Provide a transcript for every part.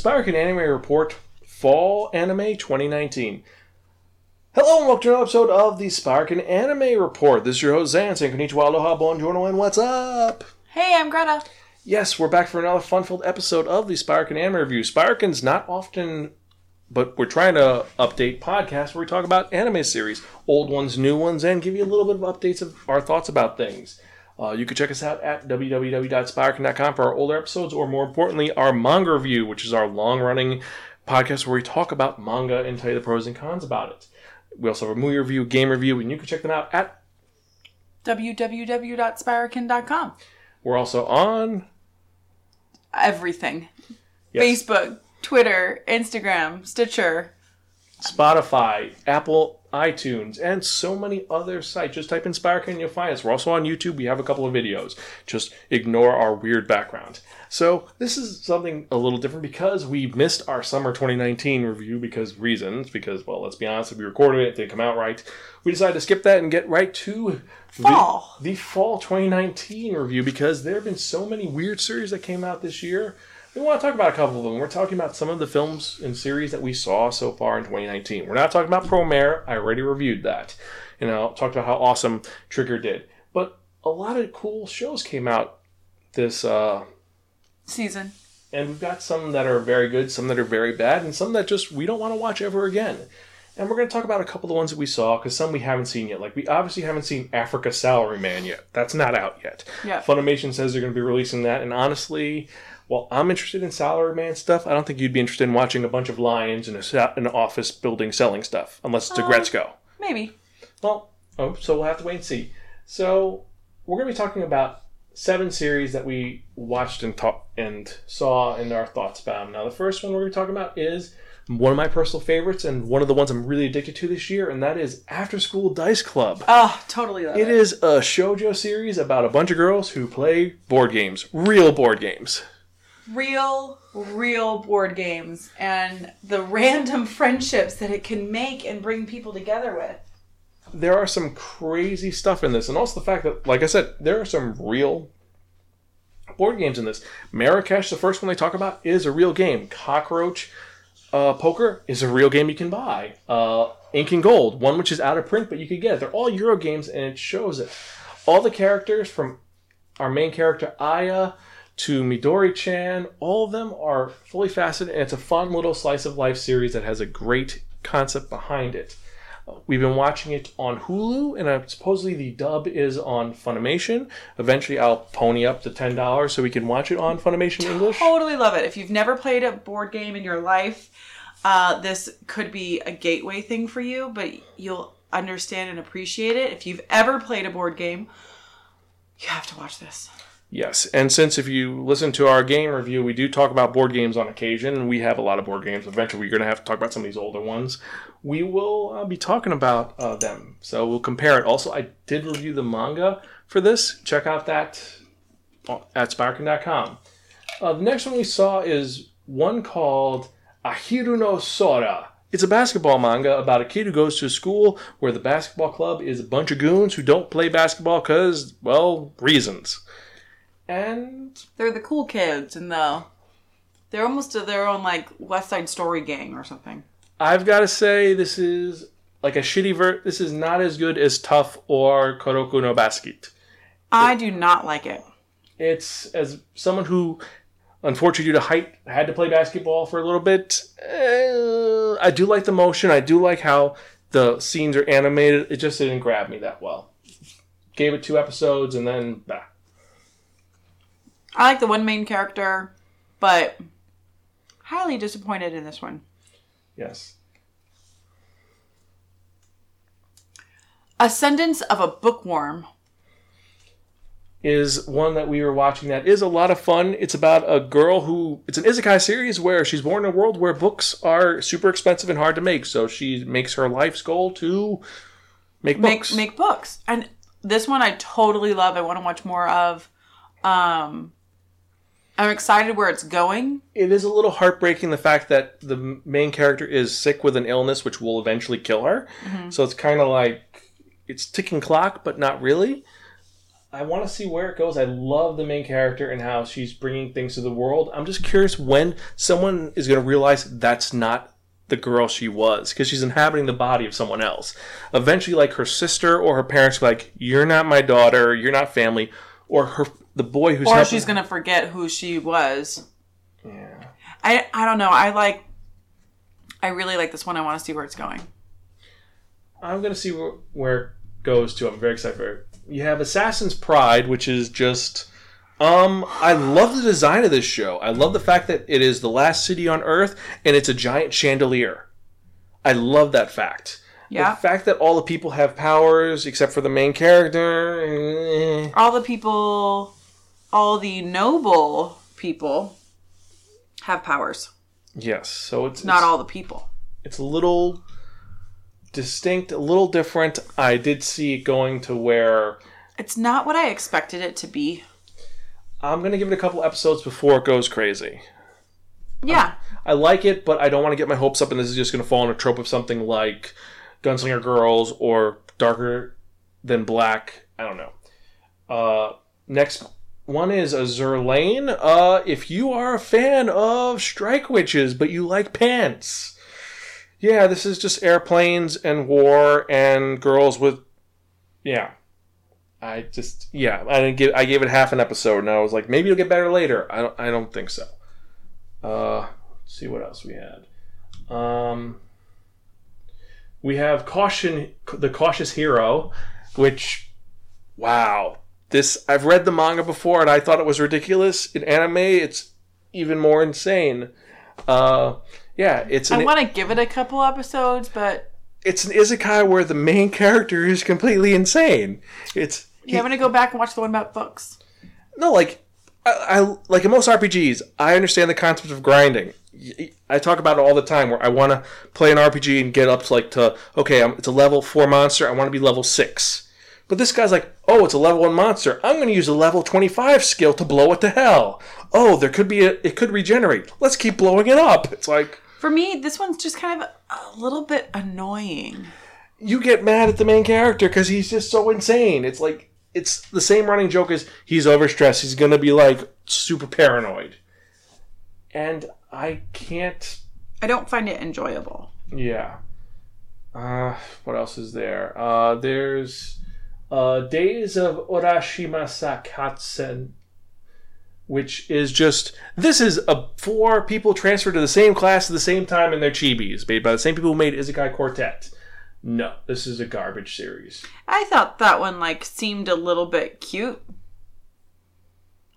Spiraken Anime Report Fall Anime 2019. Hello and welcome to another episode of the Spiraken Anime Report. This is your host Zan, saying konnichiwa, aloha, buongiorno, and what's up? Hey, I'm Greta. Yes, we're back for another fun-filled episode of the Spiraken Anime Review. Spiraken's not often, but we're trying to update podcasts where we talk about anime series, old ones, new ones, and give you a little bit of updates of our thoughts about things. Uh, you can check us out at www.spiraken.com for our older episodes, or more importantly, our manga review, which is our long-running podcast where we talk about manga and tell you the pros and cons about it. We also have a movie review, game review, and you can check them out at. www.spiraken.com. We're also on Everything. Yes. Facebook, Twitter, Instagram, Stitcher. Spotify, Apple, iTunes, and so many other sites. Just type in Spiraken and you'll find us. We're also on YouTube. We have a couple of videos. Just ignore our weird background. So this is something a little different because we missed our summer 2019 review because reasons. Because well, let's be honest, if we recorded it, it didn't come out right. We decided to skip that and get right to Fall. the, the fall 2019 review because there have been so many weird series that came out this year. We want to talk about a couple of them. We're talking about some of the films and series that we saw so far in 2019. We're not talking about Promare. I already reviewed that. You know, talked about how awesome Trigger did. But a lot of cool shows came out this, uh, Season. and we've got some that are very good, some that are very bad, and some that just we don't want to watch ever again. And we're going to talk about a couple of the ones that we saw because some we haven't seen yet. Like we obviously haven't seen Africa Salaryman yet. That's not out yet. Yeah. Funimation says they're going to be releasing that, and honestly, while I'm interested in Salaryman stuff, I don't think you'd be interested in watching a bunch of lions in a an office building selling stuff unless it's a Uh, Gretzko. Maybe. Well, oh, so we'll have to wait and see. So we're going to be talking about seven series that we watched and talk and saw and our thoughts about them. Now, the first one we're going to talk about is one of my personal favorites and one of the ones I'm really addicted to this year, and that is After School Dice Club. Oh, totally love it. It is a shojo series about a bunch of girls who play board games, real board games. Real, real board games and the random friendships that it can make and bring people together with. there are some crazy stuff in this, and also the fact that, like I said, there are some real board games in this. Marrakesh, the first one they talk about, is a real game. Cockroach uh, Poker is a real game you can buy. Uh, Ink and Gold, one which is out of print, but you could get it. They're all Euro games, and it shows it. All the characters from our main character Aya to Midori Chan, all of them are fully faceted, and it's a fun little slice of life series that has a great concept behind it. We've been watching it on Hulu, and uh, supposedly the dub is on Funimation. Eventually, I'll pony up the ten dollars so we can watch it on Funimation English. Totally love it. If you've never played a board game in your life, uh, this could be a gateway thing for you, but you'll understand and appreciate it. If you've ever played a board game, you have to watch this. Yes, and since if you listen to our game review, we do talk about board games on occasion, and we have a lot of board games. Eventually, we're going to have to talk about some of these older ones. We will uh, be talking about uh, them, so we'll compare it. Also, I did review the manga for this. Check out that at Sparkin.com. Uh, the next one we saw is one called Ahiru no Sora. It's a basketball manga about a kid who goes to a school where the basketball club is a bunch of goons who don't play basketball because, well, reasons. And They're the cool kids, and the they're almost their own like West Side Story gang or something. I've got to say, this is like a shitty ver. This is not as good as Tough or Kuroko no Basket. I do not like it. It's as someone who, unfortunately, due to height, had to play basketball for a little bit. eh, I do like the motion. I do like how the scenes are animated. It just didn't grab me that well. Gave it two episodes and then bah. I like the one main character, but highly disappointed in this one. Yes. Ascendance of a Bookworm. is one that we were watching that is a lot of fun. It's about a girl who it's an isekai series where she's born in a world where books are super expensive and hard to make. So she makes her life's goal to make Make books. make books. And this one I totally love. I want to watch more of. Um I'm excited where it's going. it is a little heartbreaking the fact that the main character is sick with an illness which will eventually kill her. Mm-hmm. So it's kind of like it's ticking clock, but not really. I want to see where it goes. I love the main character and how she's bringing things to the world. I'm just curious when someone is going to realize that's not the girl she was because she's inhabiting the body of someone else. Eventually, like her sister or her parents, like, "You're not my daughter. You're not family." Or her the boy who's Or helping- she's gonna forget who she was. Yeah. I I don't know. I like. I really like this one. I want to see where it's going. I'm gonna see where, where it goes to. I'm very excited for it. You have Assassin's Pride, which is just. Um, I love the design of this show. I love the fact that it is the last city on Earth and it's a giant chandelier. I love that fact. Yeah. The fact that all the people have powers except for the main character. eh. All the people, all the noble people, have powers. Yes, so it's Not it's, all the people. It's a little distinct, a little different. I did see it going to where It's not what I expected it to be. I'm gonna give it a couple episodes before it goes crazy. Yeah. I like it, but I don't want to get my hopes up, and this is just going to fall in a trope of something like Gunslinger Girls or Darker Than Black. I don't know. Uh, next one is Azur Lane. Uh, if you are a fan of Strike Witches, but you like pants, yeah, this is just airplanes and war and girls with, yeah. I just yeah I didn't give I gave it half an episode and I was like maybe it'll get better later I don't I don't think so. Uh, let's see what else we had. Um, we have caution, the cautious hero, which, wow, this I've read the manga before and I thought it was ridiculous. In anime, it's even more insane. Uh, yeah, it's I want to give it a couple episodes, but it's an isekai where the main character is completely insane. It's yeah, I'm gonna go back and watch the one about books. No, like I, I like in most RPGs, I understand the concept of grinding. I talk about it all the time where I want to play an RPG and get up to like to okay, I'm, it's a level four monster. I want to be level six. But this guy's like, oh, it's a level one monster. I'm going to use a level 25 skill to blow it to hell. Oh, there could be a, it could regenerate. Let's keep blowing it up. It's like For me, this one's just kind of a little bit annoying. you get mad at the main character because he's just so insane. It's like it's the same running joke as he's overstressed. He's gonna be like super paranoid, and I can't. I don't find it enjoyable. Yeah. Uh, what else is there? Uh, there's uh, Days of Urashimasakatasen, which is just this is a four people transferred to the same class at the same time in their chibis, made by the same people who made Isekai Quartet. No, this is a garbage series. I thought that one like seemed a little bit cute.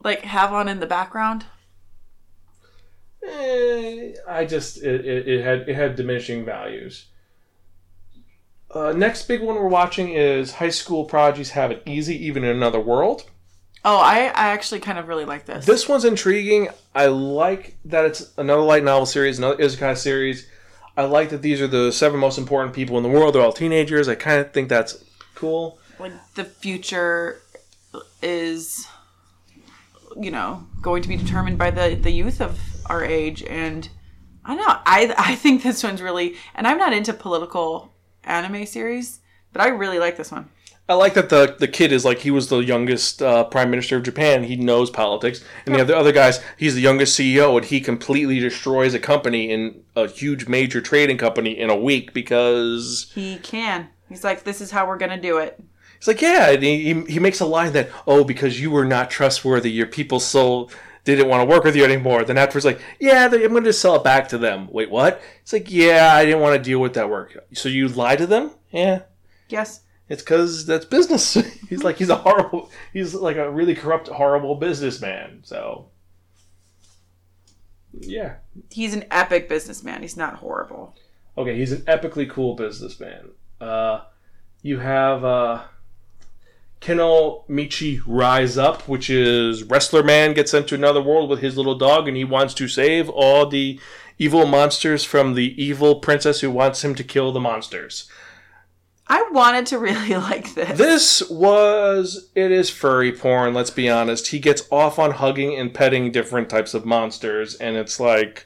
Like have on in the background. Eh, I just it, it, it had it had diminishing values. Uh, next big one we're watching is High School Prodigies Have It Easy Even in Another World. Oh, I, I actually kind of really like this. This one's intriguing. I like that it's another light novel series, another isekai series. I like that these are the seven most important people in the world. They're all teenagers. I kind of think that's cool. like the future is you know going to be determined by the the youth of our age and i don't know i i think this one's really and i'm not into political anime series but i really like this one. I like that the the kid is like he was the youngest uh, prime minister of Japan. He knows politics, and the other other guys, he's the youngest CEO, and he completely destroys a company in a huge major trading company in a week because he can. He's like this is how we're gonna do it. He's like, yeah, and he, he, makes a line that, oh, because you were not trustworthy, your people so didn't want to work with you anymore. Then afterwards, like, yeah, I'm going to sell it back to them. Wait, what? It's like, yeah, I didn't want to deal with that work. So you lie to them? Yeah. yes It's because that's business. he's like, he's a horrible, he's like a really corrupt, horrible businessman. So, yeah. he's an epic businessman he's not horrible Okay, he's an epically cool businessman. Uh, you have uh, Kemono Michi Rise Up, which is Wrestler Man gets sent to another world with his little dog, and he wants to save all the evil monsters from the evil princess who wants him to kill the monsters. i wanted to really like this This was it is furry porn. Let's be honest. He gets off on hugging and petting different types of monsters, and it's like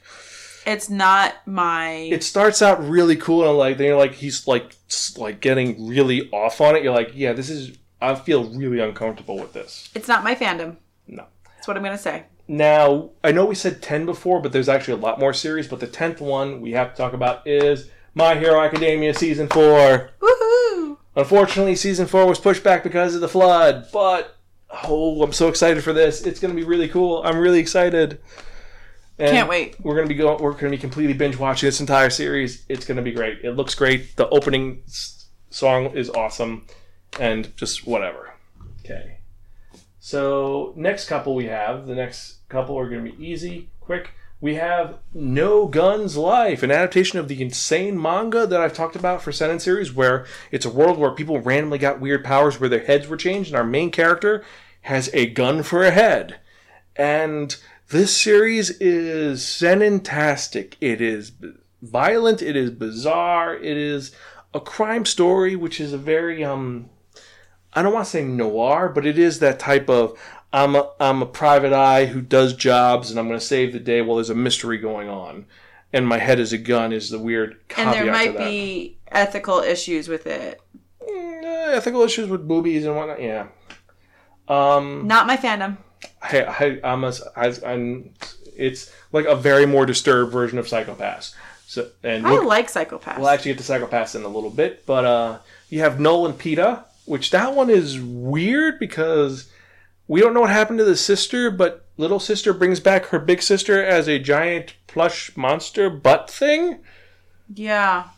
it's not my it starts out really cool and like then you're like he's like like getting really off on it you're like yeah this is I feel really uncomfortable with this. It's not my fandom. No. That's what I'm gonna say. Now, I know we said 10 before, but there's actually a lot more series. But the 10th one we have to talk about is My Hero Academia Season 4. Woohoo! Unfortunately, Season 4 was pushed back because of the flood, but oh, I'm so excited for this. It's going to be really cool. I'm really excited. And Can't wait. We're going to be going we're going to be completely binge watching this entire series. It's going to be great. It looks great. The opening s- song is awesome and just whatever. Okay. So, next couple we have, the next couple are going to be easy, quick. We have No Guns Life, an adaptation of the insane manga that I've talked about for Seinen series, where it's a world where people randomly got weird powers where their heads were changed, and our main character has a gun for a head. And this series is Seinen-tastic. It is violent, it is bizarre, it is a crime story, which is a very um I don't want to say noir, but it is that type of I'm a, I'm a private eye who does jobs and I'm going to save the day while there's a mystery going on. And my head is a gun is the weird And caveat there to might be ethical issues with it. Mm, ethical issues with boobies and whatnot. Yeah. Um, Not my fandom. I, I, I'm a, I, I'm, it's like a very more disturbed version of Psycho-Pass. So, and I look, like Psycho-Pass. We'll actually get to Psycho-Pass in a little bit, but uh, you have Null & Peta, which that one is weird because we don't know what happened to the sister, but little sister brings back her big sister as a giant plush monster butt thing. yeah.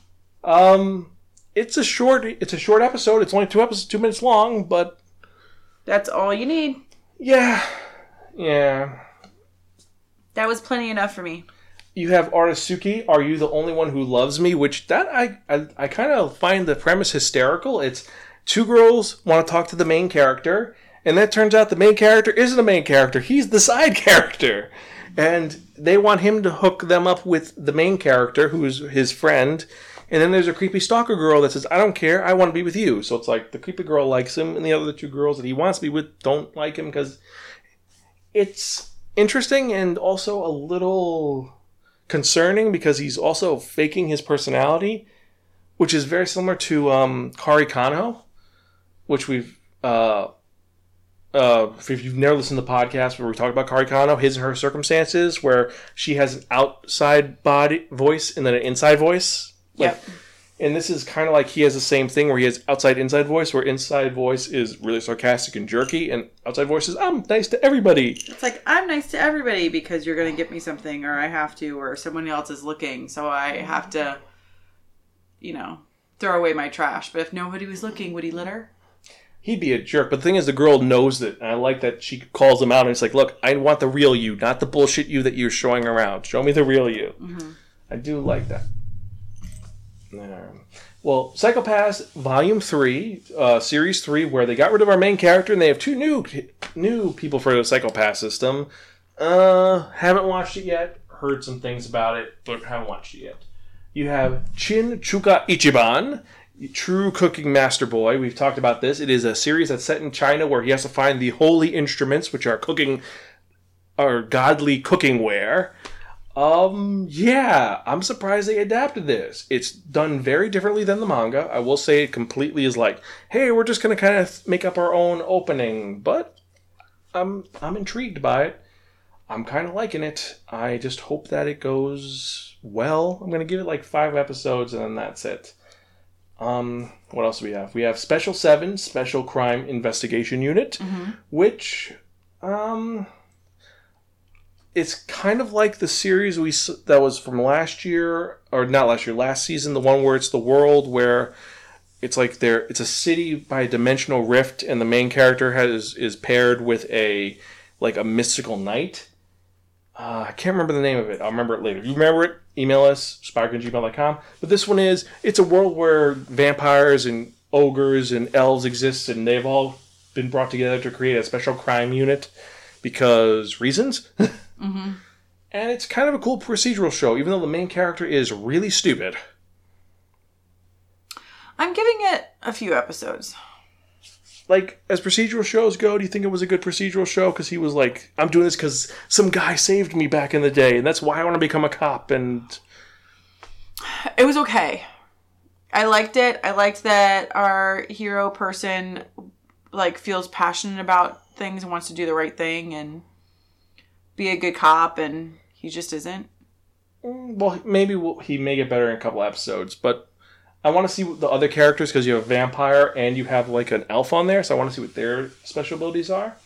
Um, it's a short, it's a short episode. It's only two episodes, two minutes long, but That's all you need. yeah, yeah. That was plenty enough for me. You have Oresuki. Are you the only one who loves me? Which that I I, I kind of find the premise hysterical. It's two girls want to talk to the main character, and that turns out the main character isn't the main character. He's the side character, and they want him to hook them up with the main character, who's his friend. And then there's a creepy stalker girl that says, "I don't care. I want to be with you." So it's like the creepy girl likes him, and the other two girls that he wants to be with don't like him because it's interesting and also a little concerning because he's also faking his personality, which is very similar to um, Kare Kano, which we've. Uh, uh, if you've never listened to the podcast where we talk about Kare Kano, his and her circumstances, where she has an outside body voice and then an inside voice. Like, Yep. And this is kind of like he has the same thing where he has outside inside voice, where inside voice is really sarcastic and jerky, and outside voice is I'm nice to everybody. It's like I'm nice to everybody because you're gonna get me something, or I have to, or someone else is looking, so I have to, you know, throw away my trash. But if nobody was looking, would he litter? He'd be a jerk. But the thing is, the girl knows that, and I like that she calls him out, and it's like, look, I want the real you, not the bullshit you that you're showing around. Show me the real you. I do like that. Um, well, Psycho-Pass Volume Three, uh, Series Three, where they got rid of our main character, and they have two new new people for the Psycho-Pass system. Uh, haven't watched it yet. Heard some things about it, but haven't watched it yet. You have Shin Chuka Ichiban, True Cooking Master Boy. We've talked about this. It is a series that's set in China where he has to find the holy instruments, which are cooking, are godly cooking ware. Um, yeah, I'm surprised they adapted this. It's done very differently than the manga. I will say it completely is like, hey, we're just gonna kind of make up our own opening, but I'm I'm intrigued by it. I'm kind of liking it. I just hope that it goes well. I'm gonna give it like five episodes and then that's it. Um, what else do we have? We have Special Seven, Special Crime Investigation Unit, which, um, it's kind of like the series we that was from last year, or not last year, last season. The one where it's the world where it's like there, it's a city by a dimensional rift, and the main character has is paired with a like a mystical knight. Uh, I can't remember the name of it. I'll remember it later. If you remember it, email us, spiraken@gmail.com. But this one is, it's a world where vampires and ogres and elves exist, and they've all been brought together to create a special crime unit because reasons. Mm-hmm. And it's kind of a cool procedural show, even though the main character is really stupid. I'm giving it a few episodes. Like, as procedural shows go, do you think it was a good procedural show? Because he was like, I'm doing this because some guy saved me back in the day, and that's why I want to become a cop. And It was okay. I liked it. I liked that our hero person like feels passionate about things and wants to do the right thing and be a good cop and he just isn't. Mm, Well, maybe we'll, he may get better in a couple episodes, but I want to see what the other characters because you have a vampire and you have like an elf on there, so I want to see what their special abilities are.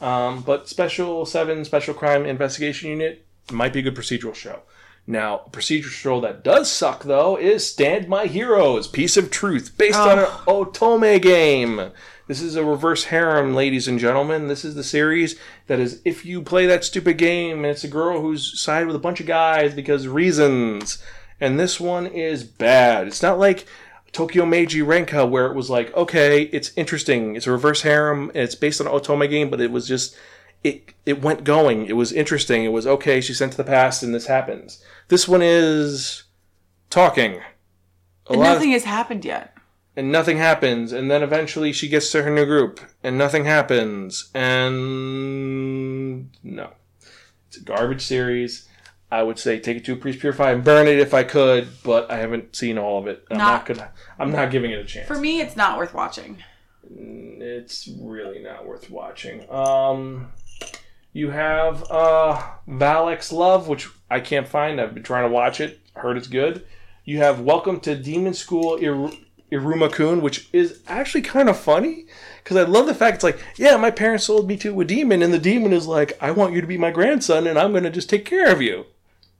Um, but Special Seven Special Crime Investigation Unit might be a good procedural show. Now, a procedural show that does suck though is Stand My Heroes: Piece of Truth, based on an Otome game. This is a reverse harem, ladies and gentlemen. This is the series that is if you play that stupid game and it's a girl who's sided with a bunch of guys because reasons. And this one is bad. It's not like Tokyo Meiji Renka where it was like, okay, it's interesting. It's a reverse harem. It's based on an Otome game, but it was just it it went going. It was interesting. It was okay. She's sent to the past, and this happens. This one is talking. A And lot of- nothing has happened yet. and nothing happens and then eventually she gets to her new group and nothing happens and no it's a garbage series i would say take it to a priest purify and burn it if i could but i haven't seen all of it i'm not, Not- gonna i'm not giving it a chance For me, it's not worth watching. it's really not worth watching um you have uh Val x Love, which I can't find. I've been trying to watch it. Heard it's good. You have Welcome to Demon School Ir- Iruma-kun, which is actually kind of funny because I love the fact it's like, yeah, my parents sold me to a demon, and the demon is like, I want you to be my grandson, and I'm going to just take care of you.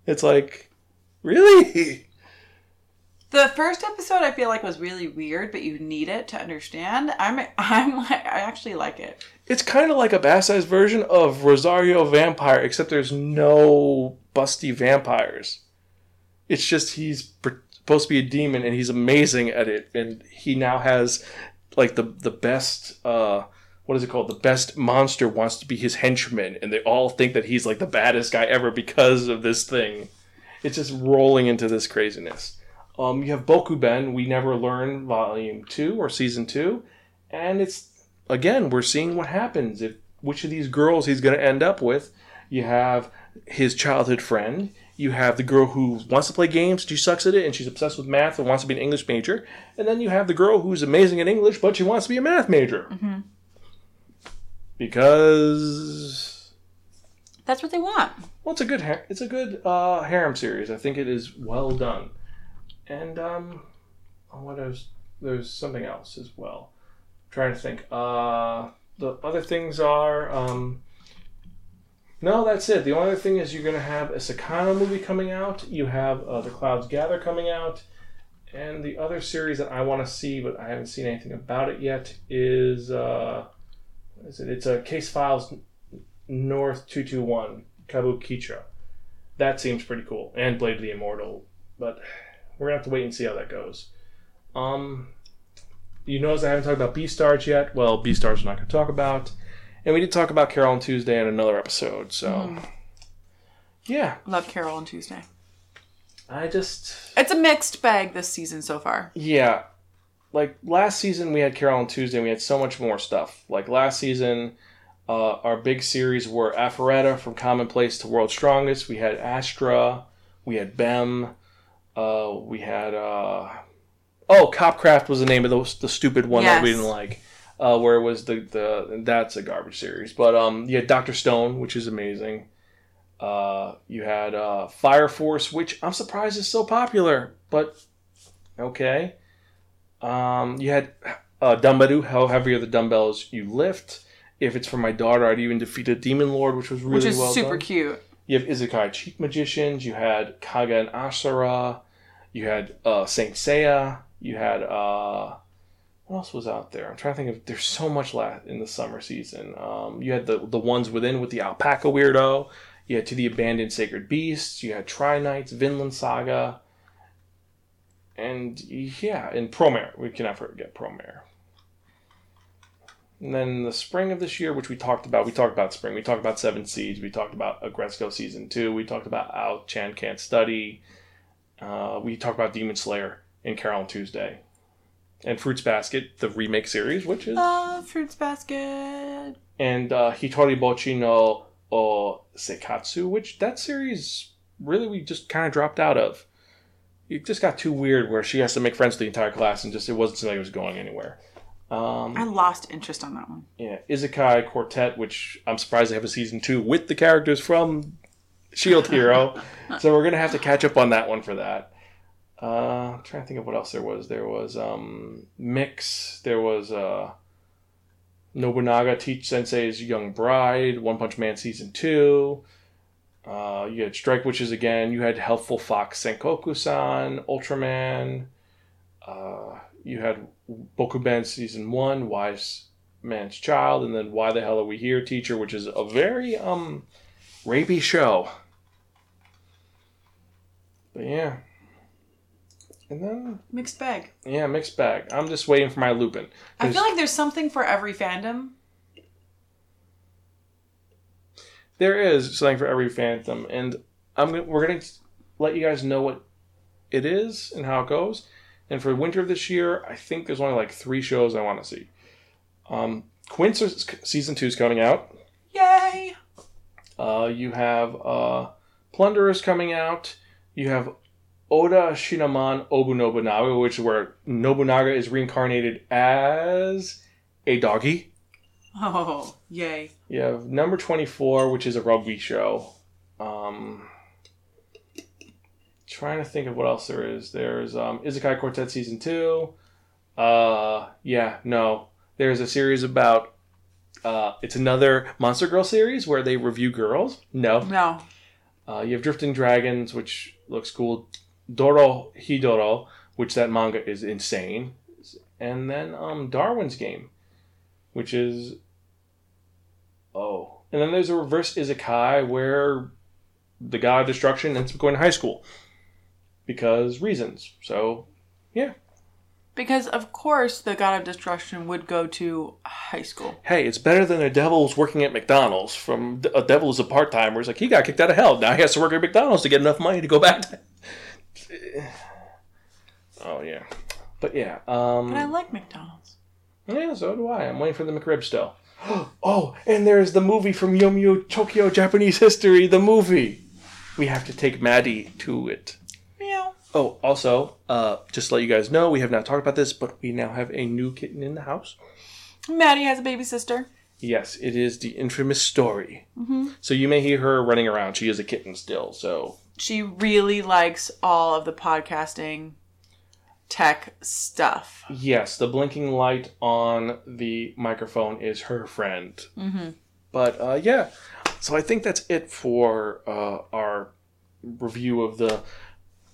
It's like, really? The first episode I feel like was really weird, but you need it to understand. I'm I'm like I actually like it. It's kind of like a bastardized version of Rosario Vampire, except there's no busty vampires. It's just he's supposed to be a demon, and he's amazing at it, and he now has like the the best. uh what is it called? The best monster wants to be his henchman, and they all think that he's like the baddest guy ever because of this thing. It's just rolling into this craziness. Um, you have Bokuben, We Never Learn, Volume 2 or Season 2, and it's again, we're seeing what happens if which of these girls he's going to end up with. You have his childhood friend. You have the girl who wants to play games, she sucks at it, and she's obsessed with math and wants to be an English major. And then you have the girl who's amazing at English, but she wants to be a math major. Because That's what they want. well, it's a good it's a good uh, harem series. I think it is well done. And um, oh, what else? There's something else as well. trying to think. Uh, the other things are um, no, that's it. The only other thing is you're gonna have a Saekano movie coming out. You have uh, the Clouds Gather coming out, and the other series that I want to see, but I haven't seen anything about it yet, is uh, is it? It's a Case Files North two two one Kabukicho. That seems pretty cool, and Blade of the Immortal, but we're gonna have to wait and see how that goes. Um, you notice I haven't talked about Beastars yet. Well, Beastars we're not gonna talk about, and we did talk about Carole & Tuesday in another episode. So, yeah, Love Carole & Tuesday. I just It's a mixed bag this season so far. yeah, like last season we had Carole & Tuesday. and We had so much more stuff. Like last season, uh, our big series were Arifureta from Commonplace to World's Strongest. We had Astra. We had Bem. Uh, we had uh, oh, Copcraft was the name of the, the stupid one that we didn't like. Uh, where it was the, the that's a garbage series. But um, you had Doctor Stone, which is amazing. Uh, you had uh, Fire Force, which I'm surprised is so popular, but okay. Um, you had uh, Dumbbell, how heavy are the dumbbells you lift? If it's for my daughter, I'd even defeat a Demon Lord, which was really which is well super done. cute. You have Isekai Cheat Magicians. You had Kengan Ashura. You had uh, Saint Seiya. You had uh, what else was out there? I'm trying to think of. There's so much left in the summer season. Um, you had the the ones within with the alpaca weirdo. You had To the Abandoned Sacred Beasts. You had Try Knights, Vinland Saga, and yeah, in Promare. We cannot forget Promare. And then in the spring of this year, which we talked about, we talked about spring. We talked about Seven Seeds. We talked about Aggretsuko season two. We talked about Ao-chan Can't Study. Uh, we talked about Demon Slayer in Carole & Tuesday. And Fruits Basket, the remake series, which is. Love Fruits Basket. And uh, Hitori Bochi no o Seikatsu, which that series really we just kind of dropped out of. It just got too weird where she has to make friends with the entire class and just it wasn't something that was going anywhere. Um, I lost interest on that one. yeah, Isekai Quartet, which I'm surprised they have a season two with the characters from Shield Hero. so we're gonna have to catch up on that one for that. Uh, I'm trying to think of what else there was. There was um, Mix. There was uh, Nobunaga Teach Sensei's Young Bride. One Punch Man season two. Uh, you had Strike Witches again. You had Helpful Fox Senkoku-san, Ultraman. Uh, you had Bokuben season one, Wise Man's Child, and then Why the Hell Are We Here, Teacher, which is a very um rapey show. But yeah. And then Mixed bag. yeah, mixed bag. I'm just waiting for my Lupin. I feel like there's something for every fandom. There is something for every phantom, and I'm we're gonna let you guys know what it is and how it goes. And for winter of this year, I think there's only like three shows I want to see. Um, Quince season two is coming out. Yay! Uh, you have uh, Plunderers coming out. You have Oda Cinnamon Obu Nobunaga, which is where Nobunaga is reincarnated as a doggy. Oh, yay. You have number 24, which is a rugby show. Um, trying to think of what else there is. There's um, Isekai Quartet Season 2. Uh, yeah, no. There's a series about. Uh, it's another Monster Girl series where they review girls. No. No. Uh, you have Drifting Dragons, which looks cool. Dorohedoro, which that manga is insane. And then um, Darwin's Game, which is. Oh. And then there's a reverse Isekai where the god of destruction ends up going to high school. Because reasons. So, yeah. Because, of course, the God of Destruction would go to high school. hey, it's better than a devil who's working at McDonald's. From a devil who's a part timer. It's like he got kicked out of hell. Now he has to work at McDonald's to get enough money to go back. To... Oh yeah, but yeah. Um, But I like McDonald's. Yeah, so do I. I'm waiting for the McRib still. Oh, and there's the movie from Yomiuri Tokyo Japanese History, the movie. We have to take Maddie to it. Meow. Oh, also, uh, just to let you guys know, we have not talked about this, but we now have a new kitten in the house. Maddie has a baby sister. Yes, it is the infamous story. So you may hear her running around. She is a kitten still, so She really likes all of the podcasting tech stuff. yes, the blinking light on the microphone is her friend. Mm-hmm. But uh, yeah, so I think that's it for uh, our review of the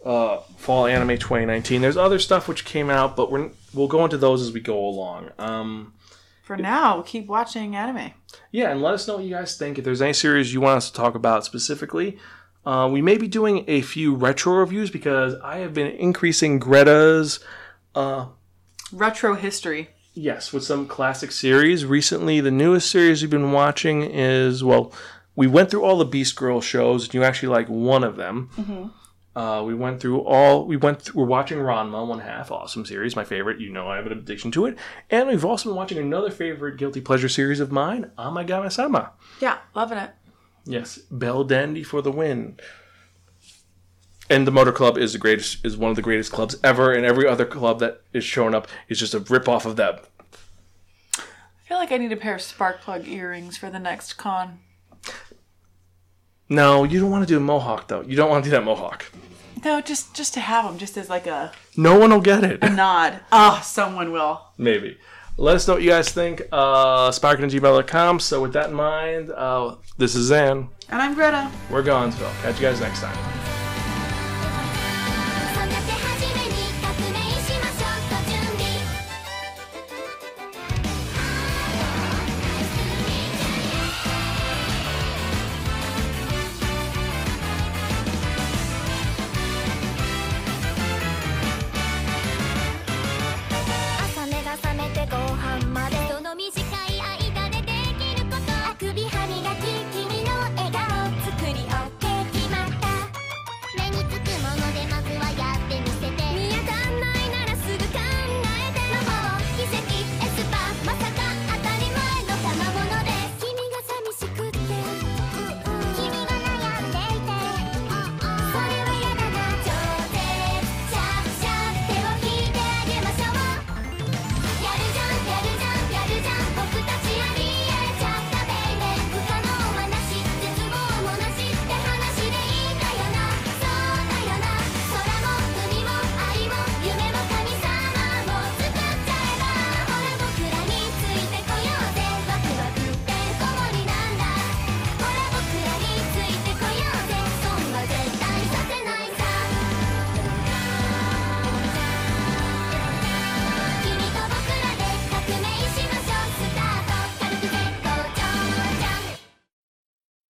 uh, fall anime 2019. There's other stuff which came out, but we're, we'll go into those as we go along. Um, For now, keep watching anime. yeah, and let us know what you guys think. If there's any series you want us to talk about specifically, uh, we may be doing a few retro reviews because I have been increasing Greta's. Uh, Retro history. Yes, with some classic series. Recently, the newest series we've been watching is well, we went through all the Beast Girl shows, and you actually like one of them. Uh, we went through all. We went. Th- we're watching Ranma one half, awesome series, my favorite. You know, I have an addiction to it, and we've also been watching another favorite guilty pleasure series of mine, Amagama Sama. Yeah, loving it. Yes, Belldandy for the win. And the Motor Club is the greatest, is one of the greatest clubs ever, and every other club that is showing up is just a rip off of them. I feel like I need a pair of spark plug earrings for the next con. No, you don't want to do a mohawk though. You don't want to do that mohawk. No, just just to have them, just as like a No one will get it. A nod. Ah, someone will. Maybe. Let us know what you guys think. Uh, SparkinandGmail.com. So with that in mind, uh, this is Zan. And I'm Greta. We're gone. So catch you guys next time.